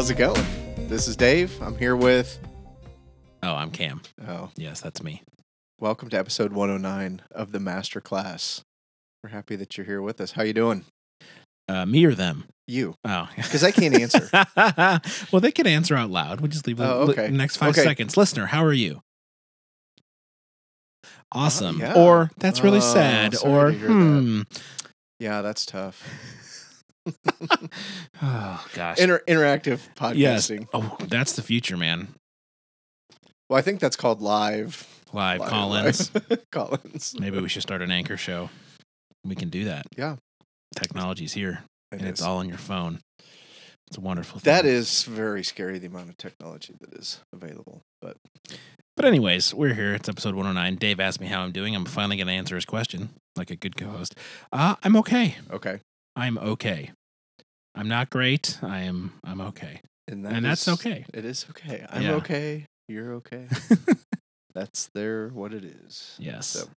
How's it going? This is Dave. I'm here with. Oh, I'm Cam. Oh, Yes, that's me. welcome to episode 109 of the Master Class. We're happy that you're here with us. How you doing? Uh, me or them? You, Oh, because I can't answer. well, they can answer out loud. We just leave the Oh, li- okay. next five Okay. seconds. Listener, how are you? Awesome. yeah. Or that's really Oh, sad. Or hear that. hmm. yeah, that's tough. Oh gosh. Inter- interactive yes. podcasting. Oh, that's the future, man. Well, I think that's called live. Live, live- Collins. live Collins. Maybe we should start an anchor show. We can do that. Yeah. Technology's here, It and it's all on your phone. It's a wonderful thing. That is very scary, the amount of technology that is available. But But anyways, we're here. It's episode 109. Dave asked me how I'm doing. I'm finally going to answer his question like a good co-host. Uh, I'm okay. okay. I'm okay. I'm not great. I am. I'm okay. And, and that's is- okay. It is okay. I'm Yeah. okay. You're okay. that's there what it is. Yes. So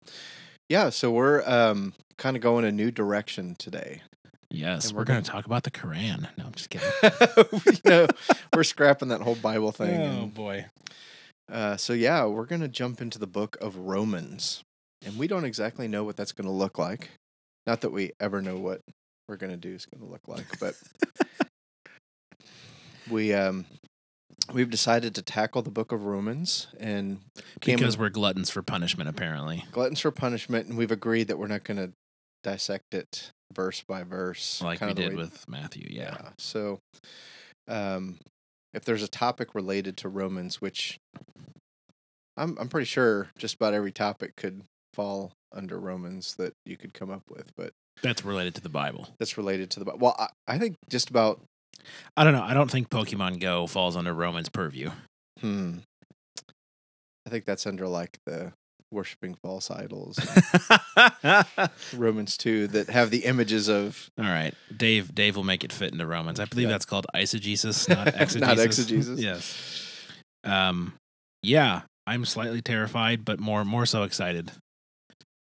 yeah, so we're um kind of going a new direction today. yes. and We're, we're going gonna- to talk about the Quran. No, I'm just kidding. you know, we're scrapping that whole Bible thing. oh and, boy. uh, so yeah, we're gonna jump into the book of Romans, and we don't exactly know what that's gonna look like. Not that we ever know what we're gonna do is gonna look like, but we um we've decided to tackle the book of Romans and Because we're gluttons for punishment, apparently. gluttons for punishment, and we've agreed that we're not going to dissect it verse by verse, Like we did with Matthew. Yeah. So, um, if there's a topic related to Romans, which I'm I'm pretty sure just about every topic could fall under Romans that you could come up with, but That's related to the Bible. that's related to the Bi- well, I, I think just about I don't know. I don't think Pokemon Go falls under Roman's purview. hmm. I think that's under like the worshiping false idols, Romans two that have the images of All right. Dave Dave will make it fit into Romans. I believe Yeah. that's called eisegesis, not exegesis. Not exegesis. yes. Um yeah, I'm slightly terrified, but more more so excited.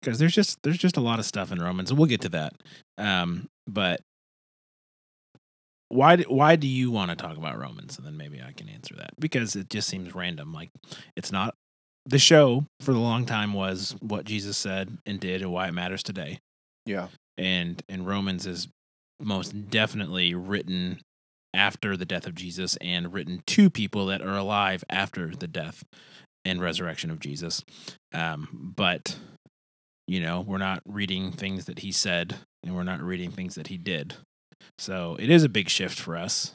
Because there's just there's just a lot of stuff in Romans, and we'll get to that. Um, but why why do you want to talk about Romans? And then maybe I can answer that because it just seems random. Like it's not the show for the long time was what Jesus said and did and why it matters today yeah and and Romans is most definitely written after the death of Jesus and written to people that are alive after the death and resurrection of Jesus. Um, but you know, we're not reading things that he said and we're not reading things that he did. So it is a big shift for us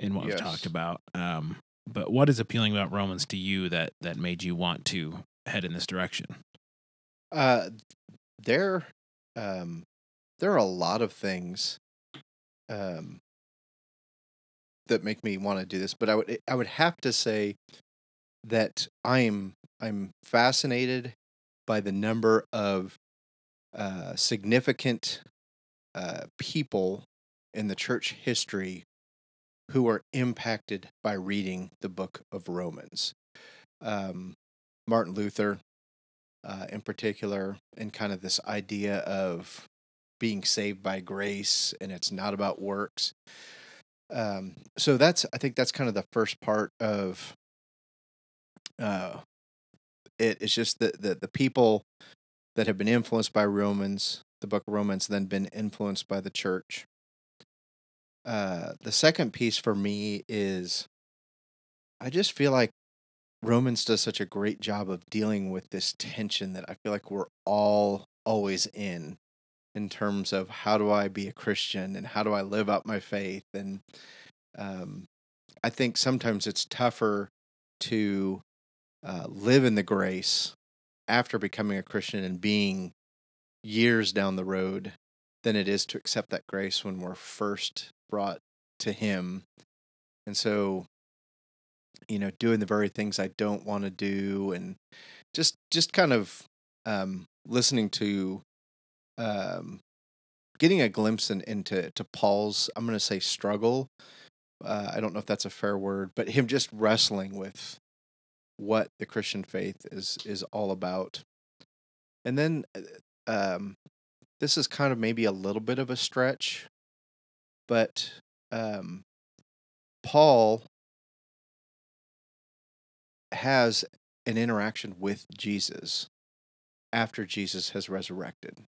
in what Yes. we've talked about. Um, but what is appealing about Romans to you that that made you want to head in this direction? Uh, there, um, there are a lot of things, um, that make me want to do this. But I would, I would have to say that I'm, I'm fascinated by the number of uh, significant uh, people in the church history who are impacted by reading the book of Romans. Um, Martin Luther, uh, in particular, and kind of this idea of being saved by grace and it's not about works. Um, so that's I think that's kind of the first part of uh, it. It's just that the, the people that have been influenced by Romans, the book of Romans, then been influenced by the church. Uh, the second piece for me is I just feel like Romans does such a great job of dealing with this tension that I feel like we're all always in in terms of how do I be a Christian and how do I live out my faith and um, I think sometimes it's tougher to uh, live in the grace after becoming a Christian and being years down the road than it is to accept that grace when we're first brought to Him. And so, you know, doing the very things I don't want to do, and just just kind of um, listening to, um, getting a glimpse in, into to Paul's, I'm going to say struggle. Uh, I don't know if that's a fair word, but him just wrestling with what the Christian faith is is all about. And then um, this is kind of maybe a little bit of a stretch, but um, Paul has an interaction with Jesus after Jesus has resurrected.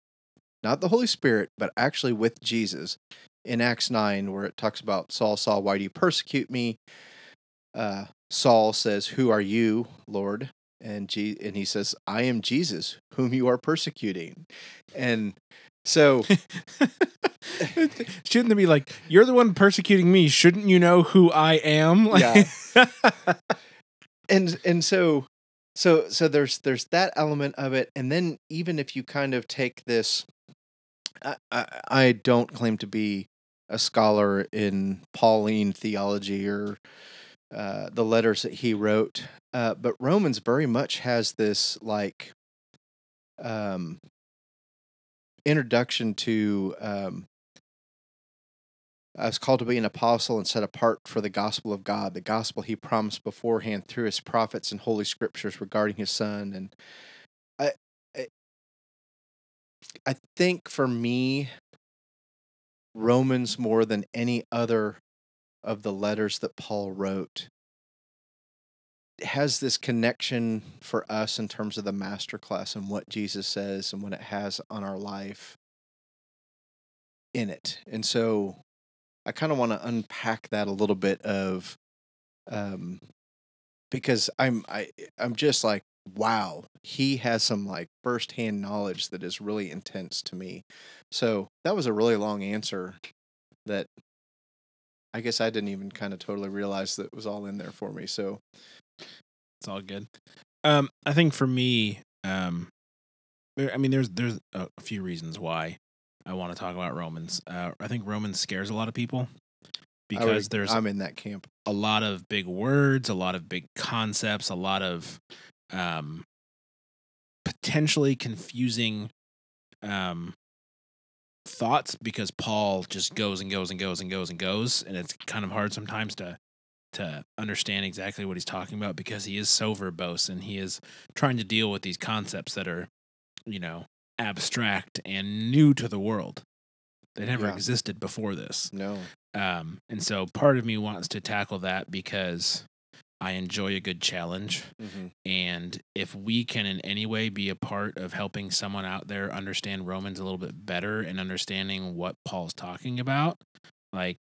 Not the Holy Spirit, but actually with Jesus in Acts 9, where it talks about Saul, Saul, why do you persecute me? Uh, Saul says, Who are you, Lord? And, G- and he says, I am Jesus, whom you are persecuting. And so Shouldn't they be like, you're the one persecuting me? Shouldn't you know who I am? Like, and and so so so there's there's that element of it and then even if you kind of take this I, I, I don't claim to be a scholar in pauline theology or uh, the letters that he wrote uh, but romans very much has this like um introduction to um I was called to be an apostle and set apart for the gospel of God, the gospel he promised beforehand through his prophets and holy scriptures regarding his son. And I, I, I think for me, Romans more than any other of the letters that Paul wrote has this connection for us in terms of the master class and what Jesus says and what it has on our life in it. And so I kind of want to unpack that a little bit of um because I'm I I'm just like wow, he has some like firsthand knowledge that is really intense to me. So, that was a really long answer that I guess I didn't even kind of totally realize that it was all in there for me. So, it's all good. Um, I think for me, um, I mean, there's there's a few reasons why I want to talk about Romans. Uh, I think Romans scares a lot of people because would- there's I'm in that camp. a lot of big words, a lot of big concepts, a lot of um, potentially confusing um, thoughts because Paul just goes and goes and goes and goes and goes, and it's kind of hard sometimes to to understand exactly what he's talking about because he is so verbose and he is trying to deal with these concepts that are, you know, abstract and new to the world. They never Yeah. existed before this. No. Um, and so part of me wants to tackle that because I enjoy a good challenge. hmm And if we can in any way be a part of helping someone out there understand Romans a little bit better and understanding what Paul's talking about, like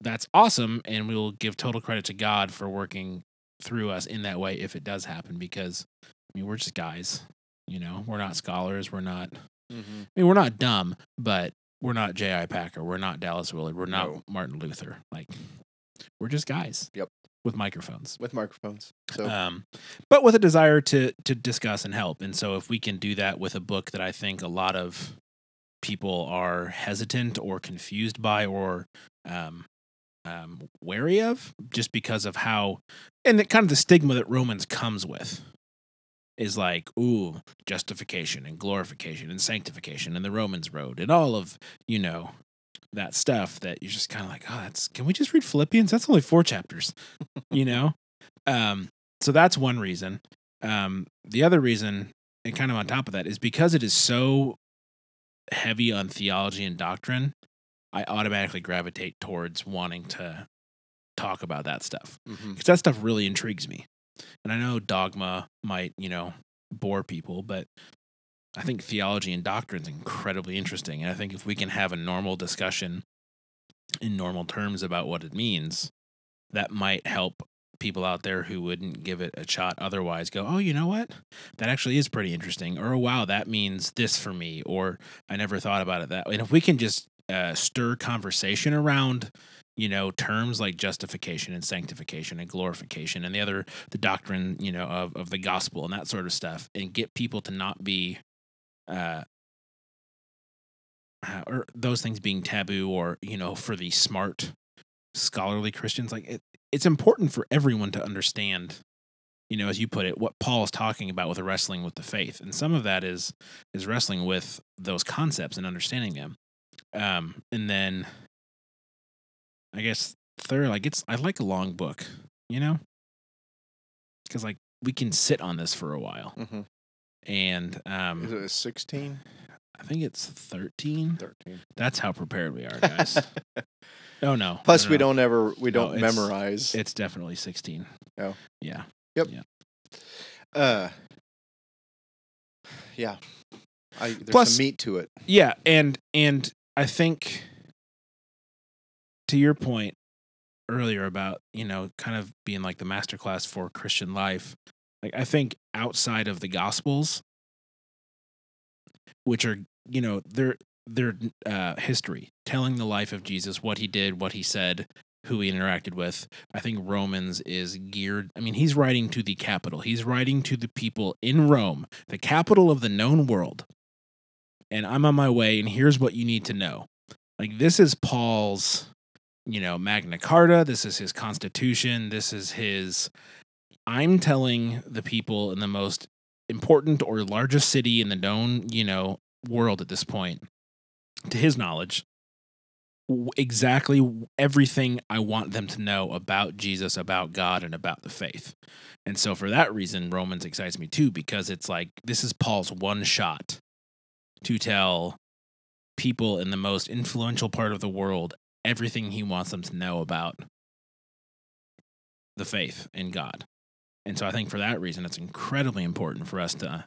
that's awesome. And we'll give total credit to God for working through us in that way if it does happen because I mean we're just guys. You know, we're not scholars, we're not hmm I mean, we're not dumb, but we're not J.I. Packer. We're not Dallas Willard. We're not No. Martin Luther. Like, we're just guys. Yep. With microphones. With microphones. So, Um, but with a desire to to discuss and help. And so, if we can do that with a book that I think a lot of people are hesitant or confused by or um, um, wary of, just because of how and the kind of the stigma that Romans comes with is like, ooh, justification and glorification and sanctification and the Romans road and all of, you know, that stuff that you're just kind of like, oh, that's can we just read Philippians? That's only four chapters, you know? Um, so that's one reason. Um, the other reason, and kind of on top of that, is because it is so heavy on theology and doctrine, I automatically gravitate towards wanting to talk about that stuff because that stuff really intrigues me. And I know dogma might, you know, bore people, but I think theology and doctrine is incredibly interesting. And I think if we can have a normal discussion in normal terms about what it means, that might help people out there who wouldn't give it a shot otherwise go, oh, you know what? That actually is pretty interesting. Or, wow, that means this for me. Or, I never thought about it that way. And if we can just uh, stir conversation around you know terms like justification and sanctification and glorification and the other the doctrine you know of, of the gospel and that sort of stuff and get people to not be uh uh, or those things being taboo or you know for the smart scholarly christians like it, it's important for everyone to understand you know as you put it what paul is talking about with the wrestling with the faith. And some of that is is wrestling with those concepts and understanding them. Um and then i guess third like it's i like a long book you know? Because like we can sit on this for a while. Mhm. And um Is it a 16? I think it's 13. 13. That's how prepared we are, guys. oh no. Plus, No, we no. don't ever we No, don't it's- memorize. It's definitely 16. Oh. Yeah. Yep. Uh, yeah. I, there's Plus- some meat to it. Yeah, and and I think to your point earlier about, you know, kind of being like the masterclass for Christian life, like I think outside of the gospels which are, you know, they're they're uh history, telling the life of Jesus, what he did, what he said, who he interacted with. I think Romans is geared. I mean, he's writing to the capital. He's writing to the people in Rome, the capital of the known world. And I'm on my way, and here's what you need to know. Like, this is Paul's, you know, Magna Carta. This is his constitution. This is his. I'm telling the people in the most important or largest city in the known, you know, world at this point, to his knowledge, exactly everything I want them to know about Jesus, about God, and about the faith. And so for that reason, Romans excites me too, because it's like this is Paul's one shot to tell people in the most influential part of the world everything he wants them to know about the faith in God. And so I think for that reason, it's incredibly important for us to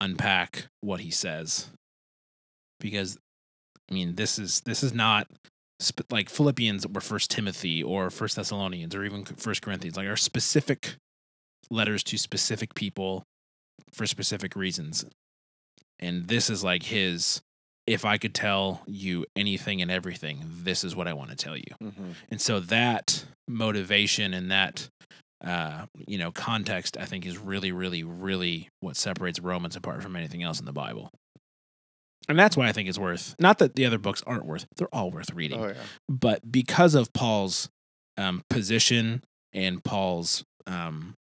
unpack what he says, because I mean, this is this is not sp- like Philippians or First Timothy or First Thessalonians or even First Corinthians, like are specific letters to specific people for specific reasons. And this is like his. If I could tell you anything and everything, this is what I want to tell you. Mm-hmm. And so that motivation and that uh, you know context, I think, is really, really, really what separates Romans apart from anything else in the Bible. And that's why I think it's worth. Not that the other books aren't worth; they're all worth reading. Oh yeah. But because of Paul's um, position and Paul's um,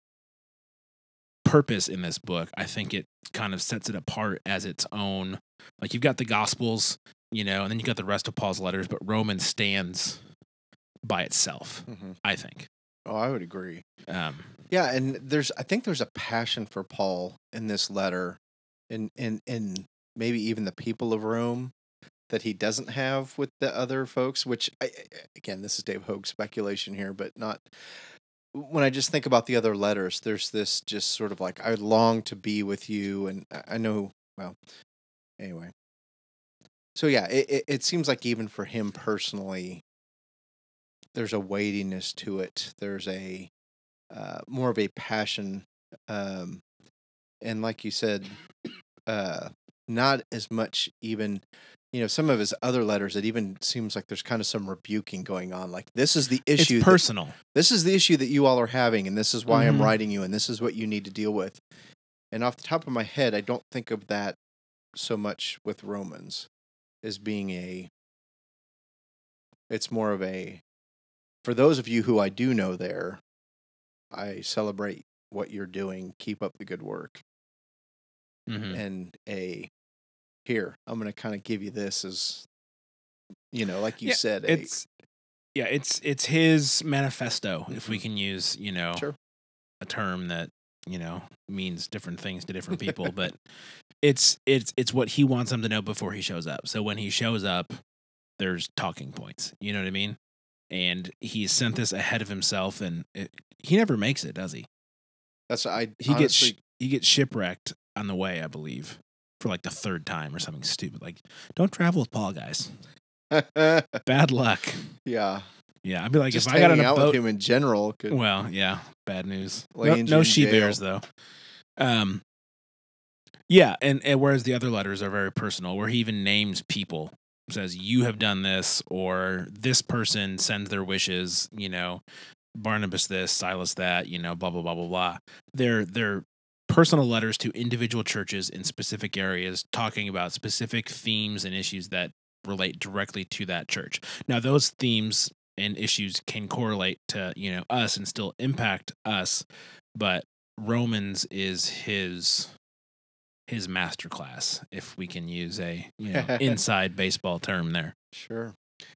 purpose in this book, I think it kind of sets it apart as its own. Like you've got the Gospels, you know, and then you've got the rest of Paul's letters, but Romans stands by itself. Mm-hmm. I think. Oh, I would agree. Um, Yeah, and there's I think there's a passion for Paul in this letter, and and and maybe even the people of Rome that he doesn't have with the other folks. Which I, again, this is Dave Hogue speculation here, but not. When I just think about the other letters, there's this just sort of like I long to be with you, and I- I know. Well, anyway. So yeah, it it, it seems like even for him personally, there's a weightiness to it. There's a uh, more of a passion, um, and like you said, uh, not as much even. You know, some of his other letters, it even seems like there's kind of some rebuking going on. Like this is the issue. it's that- personal. this is the issue that you all are having, and this is why I'm Mhm. writing you, and this is what you need to deal with. And off the top of my head, I don't think of that so much with Romans as being a. It's more of a. For those of you who I do know there, I celebrate what you're doing. Keep up the good work. Mhm. And a. Here, I'm going to kind of give you this as. You know, like you Yeah, said, a, It's yeah, it's it's his manifesto. If we can use you know Sure. a term that you know means different things to different people, but it's it's it's what he wants them to know before he shows up. So when he shows up, there's talking points. You know what I mean? And he's sent this ahead of himself, and it, he never makes it, does he? that's I. He gets sh- he gets shipwrecked on the way, I believe, for like the third time or something stupid. Like, don't travel with Paul, guys. Bad luck. yeah. Yeah, I'd be like, just if I got on a out boat. him in general could Well, yeah, bad news. No, no she jail. bears though. Um, yeah, and, and whereas the other letters are very personal, where he even names people, says you have done this, or this person sends their wishes. You know, Barnabas this, Silas that. You know, blah blah blah blah blah. They're they're personal letters to individual churches in specific areas, talking about specific themes and issues that relate directly to that church. Now, those themes and issues can correlate to you know us and still impact us but romans is his his masterclass if we can use a you know inside baseball term there sure.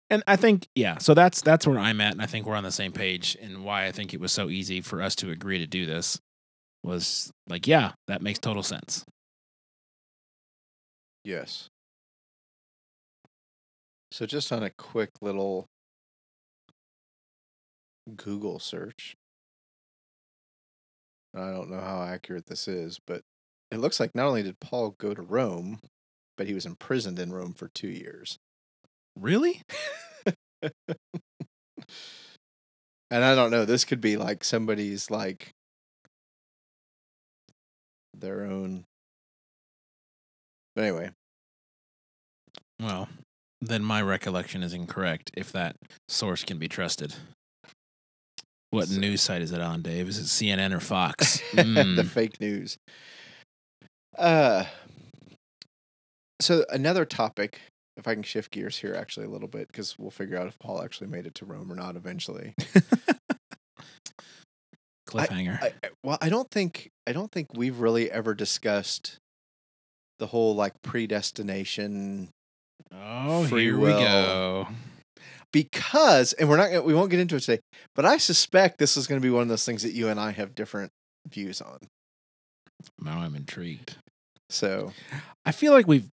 and i think yeah so that's that's where i'm at and i think we're on the same page and why i think it was so easy for us to agree to do this was like yeah that makes total sense Yes. So just on a quick little Google search. I don't know how accurate this is, but it looks like not only did Paul go to Rome, but he was imprisoned in Rome for two years. Really? And I don't know, this could be like somebody's like their own. But anyway, Well, then my recollection is incorrect if that source can be trusted. What So- news site is it on, Dave? Is it CNN or Fox? the Mm. fake news. Uh, so another topic, if I can shift gears here actually a little bit, because we'll figure out if Paul actually made it to Rome or not eventually. Cliffhanger. I, I- well, I don't think I don't think we've really ever discussed the whole like predestination oh, here will. we go. because, and we're not we won't get into it today, but I suspect this is going to be one of those things that you and I have different views on. Now I'm intrigued. So I feel like we've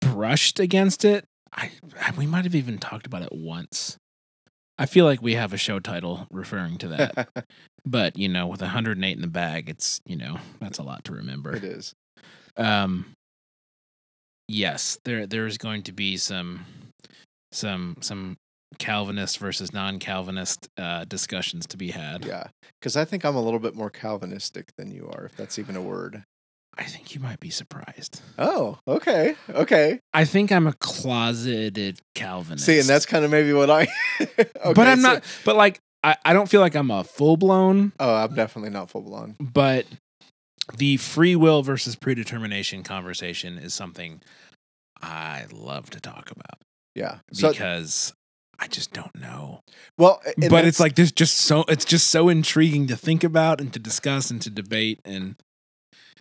brushed against it. I, I we might have even talked about it once. I feel like we have a show title referring to that. but, you know, with 108 in the bag, it's, you know, that's a lot to remember. it is. Um yes, there there's going to be some some some Calvinist versus non-Calvinist uh discussions to be had. Yeah, because I think I'm a little bit more Calvinistic than you are, if that's even a word. I think you might be surprised. Oh, okay, okay. I think I'm a closeted Calvinist. See, and that's kind of maybe what I. okay, but I'm so- not. But like, I, I don't feel like I'm a full blown. Oh, I'm definitely not full blown. But the free will versus predetermination conversation is something I love to talk about Yeah. So, because I just don't know. well, but it's like there's just so it's just so intriguing to think about and to discuss and to debate and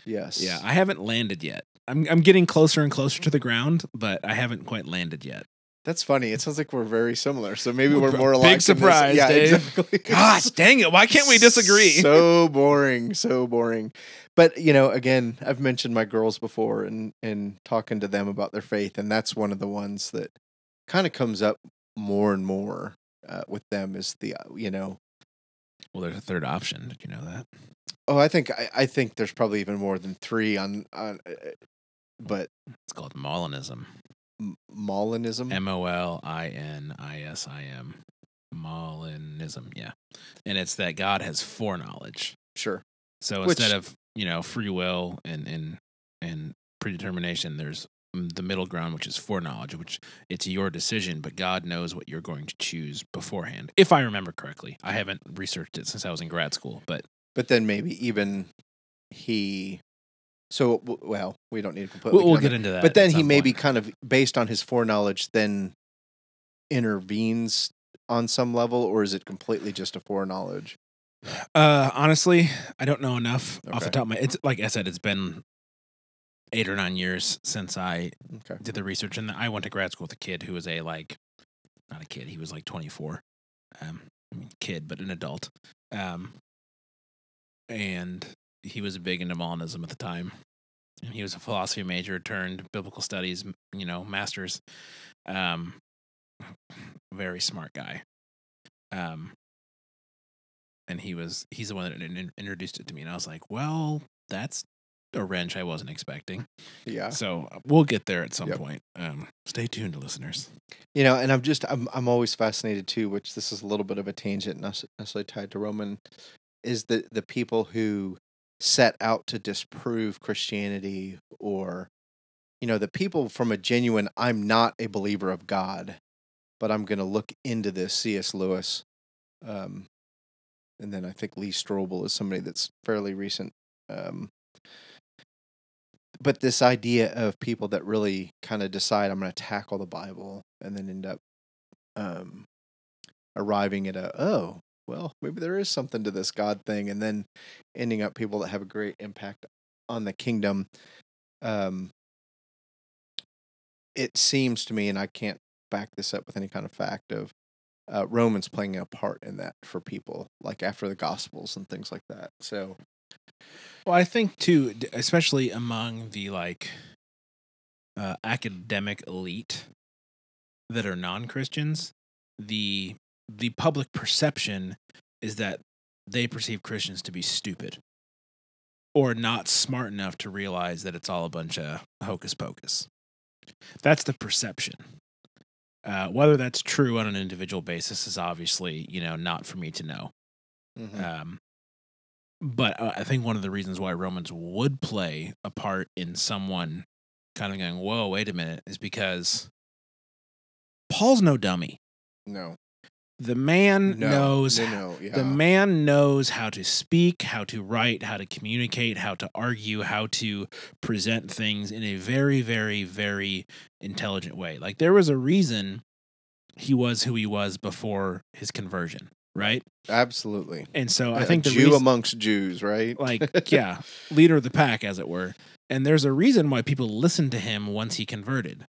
yes, yeah, I haven't landed yet. I'm I'm getting closer and closer to the ground, but I haven't quite landed yet. That's funny. It sounds like we're very similar. So maybe Well, we're more alike. Big surprise, Yeah, Dave. exactly. Gosh, dang it! Why can't we disagree? so boring, so boring. But you know, again, I've mentioned my girls before, and and talking to them about their faith, and that's one of the ones that kind of comes up more and more uh, with them is the uh, you know. Well, there's a third option. Did you know that? Oh, I think I, I think there's probably even more than three on on, uh, but It's called Molinism. M- Molinism. M O L I N I S I M. Molinism, yeah. And it's that God has foreknowledge. sure. So Which- instead of, you know, free will and and and predetermination, there's the middle ground which is foreknowledge, which it's your decision, but God knows what you're going to choose beforehand. If I remember correctly. I haven't researched it since I was in grad school, but But then maybe even he. So well, we don't need to completely. we'll, we'll get into that. but then he maybe kind of based on his foreknowledge then intervenes on some level or is it completely just a foreknowledge Uh, honestly, I don't know enough off the top of my. It's like I said, it's been eight or nine years since I okay. did the research, and I went to grad school with a kid who was a like, not a kid, he was like twenty four, um, I mean, kid, but an adult, um, and he was big into Molinism at the time, and he was a philosophy major turned biblical studies, you know, master's, um, very smart guy, um, and he was he's the one that in- in- introduced it to me, and I was like, well, that's a wrench I wasn't expecting. yeah So uh, we'll get there at some Yep. point. Um, stay tuned, listeners. you know and i'm just i'm, I'm always fascinated too which this is a little bit of a tangent not necessarily tied to roman is the the people who set out to disprove christianity or you know the people from a genuine i'm not a believer of god but i'm going to look into this cs lewis um and then i think lee strobel is somebody that's fairly recent um but this idea of people that really kind of decide I'm going to tackle the Bible and then end up um, arriving at a oh well maybe there is something to this God thing and then ending up people that have a great impact on the kingdom. Um, it seems to me, and I can't back this up with any kind of fact of uh, Romans playing a part in that for people like after the Gospels and things like that. So Well, I think too, especially among the like uh, academic elite, that are non-Christians, the the public perception is that they perceive Christians to be stupid or not smart enough to realize that it's all a bunch of hocus pocus. That's the perception. Uh, whether that's true on an individual basis is obviously, you know, not for me to know. Mhm. Um, but uh, I think one of the reasons why Romans would play a part in someone kind of going, "Whoa, wait a minute," is because Paul's no dummy. no, The man no, knows no, no, yeah. the man knows how to speak, how to write, how to communicate, how to argue, how to present things in a very, very, very intelligent way. Like there was a reason he was who he was before his conversion, right? Absolutely. And so I think the Jew reason, amongst Jews, right? like yeah, leader of the pack, as it were. And there's a reason why people listened to him once he converted.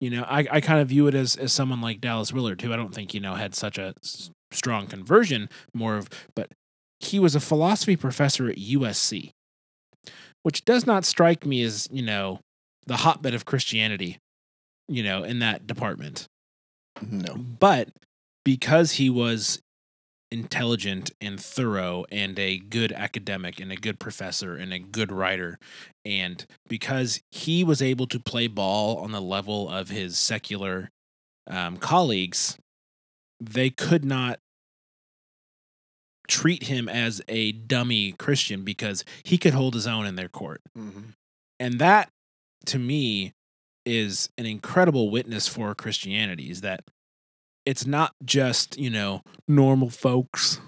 You know, I, I kind of view it as as someone like Dallas Willard, who I don't think you know had such a s- strong conversion. More of, but he was a philosophy professor at USC, which does not strike me as you know the hotbed of Christianity. You know, in that department, no. but because he was intelligent and thorough and a good academic and a good professor and a good writer and because he was able to play ball on the level of his secular um, colleagues they could not treat him as a dummy christian because he could hold his own in their court Mhm. and that to me is an incredible witness for christianity is that it's not just you know normal folks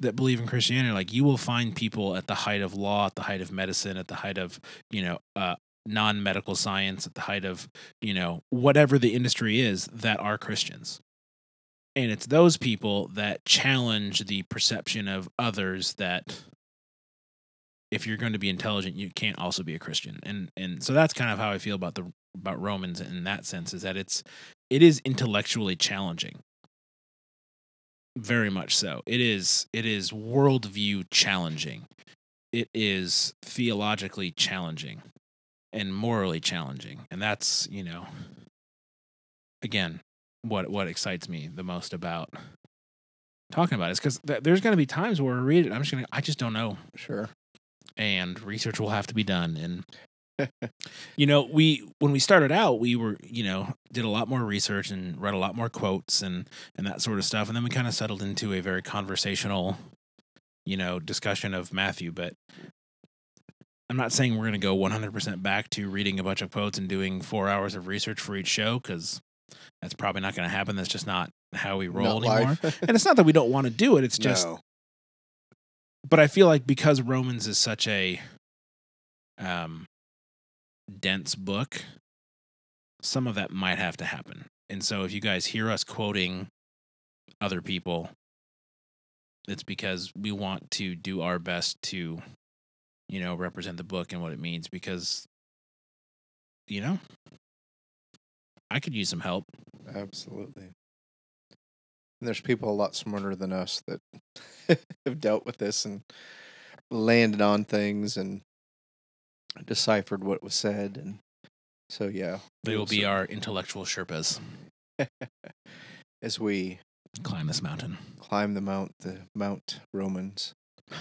that believe in christianity. Like you will find people at the height of law at the height of medicine at the height of you know uh, non-medical science at the height of you know whatever the industry is that are christians. And it's those people that challenge the perception of others that if you're going to be intelligent you can't also be a christian. And and so that's kind of how i feel about the about romans in that sense is that it's it is intellectually challenging. Very much so. It is it is worldview challenging. It is theologically challenging and morally challenging. And that's you know again what what excites me the most about talking about it is because th- there's going to be times where I read it i'm just going to i just don't know. Sure. and research will have to be done and you know we when we started out we were you know did a lot more research and read a lot more quotes and and that sort of stuff. And then we kind of settled into a very conversational you know discussion of matthew. But i'm not saying we're going to go 100% back to reading a bunch of quotes and doing four hours of research for each show because that's probably not going to happen. That's just not how we roll Not anymore. and it's not that we don't want to do it it's just no. but I feel like because Romans is such a um dense book, some of that might have to happen. And so if you guys hear us quoting other people, it's because we want to do our best to you know represent the book and what it means because you know I could use some help. Absolutely. And there's people a lot smarter than us that have dealt with this and landed on things and deciphered what was said and so yeah They will be So- our intellectual Sherpas. as we Climb this mountain. climb the mount the Mount Romans.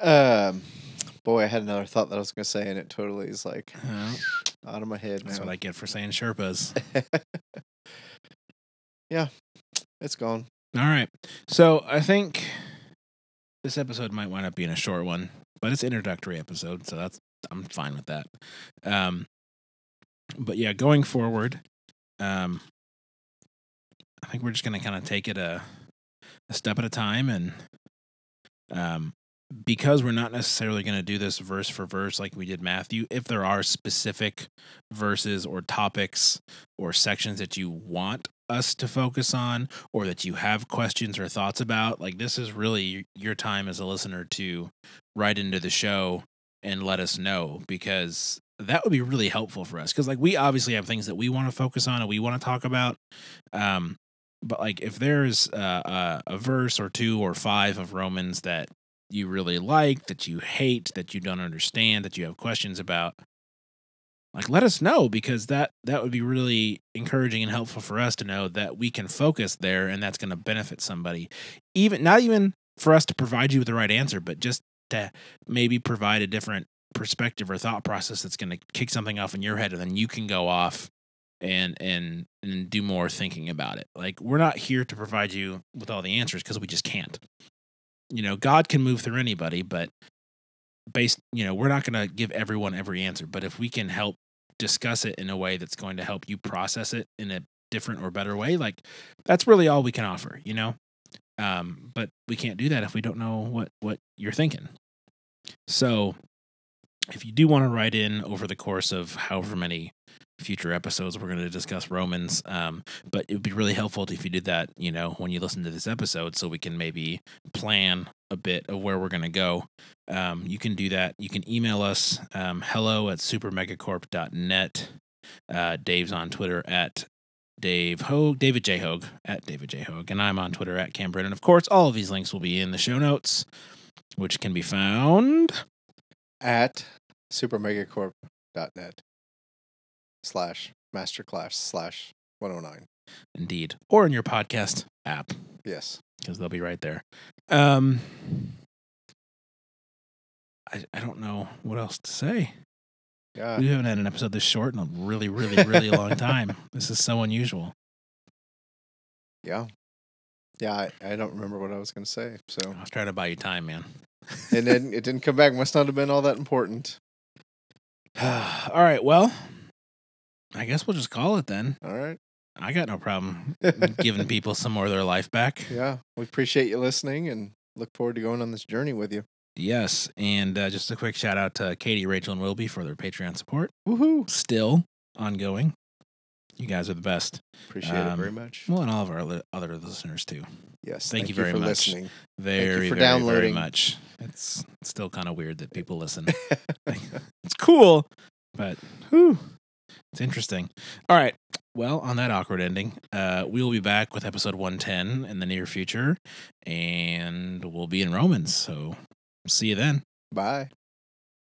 um boy, I had another thought that I was gonna say and it totally is like Uh, out of my head that's now. what I get for saying Sherpas. yeah. It's gone. All right. So I think this episode might wind up being a short one, but it's introductory episode, so that's I'm fine with that. Um, but yeah, going forward, um, I think we're just gonna kind of take it a a step at a time, and um, because we're not necessarily going to do this verse for verse like we did Matthew, if there are specific verses or topics or sections that you want us to focus on or that you have questions or thoughts about, like this is really your time as a listener to write into the show and let us know because that would be really helpful for us. Because like we obviously have things that we want to focus on and we want to talk about um but like if there's uh, a, a verse or two or five of romans that you really like that you hate that you don't understand that you have questions about like let us know because that that would be really encouraging and helpful for us to know that we can focus there and that's going to benefit somebody. Even not even for us to provide you with the right answer but just to maybe provide a different perspective or thought process that's going to kick something off in your head and then you can go off and and and do more thinking about it. Like we're not here to provide you with all the answers because we just can't. You know god can move through anybody but based you know we're not going to give everyone every answer but if we can help discuss it in a way that's going to help you process it in a different or better way like that's really all we can offer you know um but we can't do that if we don't know what what you're thinking. So if you do want to write in over the course of however many future episodes we're going to discuss romans um, but it would be really helpful if you did that you know when you listen to this episode so we can maybe plan a bit of where we're going to go. Um, you can do that. You can email us um, hello at supermegacorp.net uh, dave's on twitter at Dave Hogue, David J. Hogue at David J. Hogue, and I'm on Twitter at Cam Brennan. Of course, all of these links will be in the show notes, which can be found At supermegacorp.net slash masterclass slash 109. indeed, or in your podcast app Yes. because they'll be right there. Um, I I don't know what else to say. Yeah. We haven't had an episode this short in a really, really, really long time. This is so unusual. Yeah. Yeah. I, I don't remember what I was going to say. So, I was trying to buy you time, man. and then it didn't come back. Must not have been all that important. all right, well, I guess we'll just call it then. All right. I got no problem giving people some more of their life back. Yeah. We appreciate you listening and look forward to going on this journey with you. Yes, and uh, just a quick shout out to Katie, Rachel, and Wilby for their Patreon support. Woohoo. Still ongoing. You guys are the best. Appreciate it Um, very much. Well, and all of our li- other listeners too. Yes. thank you very for much. listening. Very, for very, very downloading. much. It's still kind of weird that people listen. it's cool, but whew, it's interesting. All right. Well, on that awkward ending, uh, we will be back with episode 110 in the near future, and we'll be in Romans. So see you then. Bye.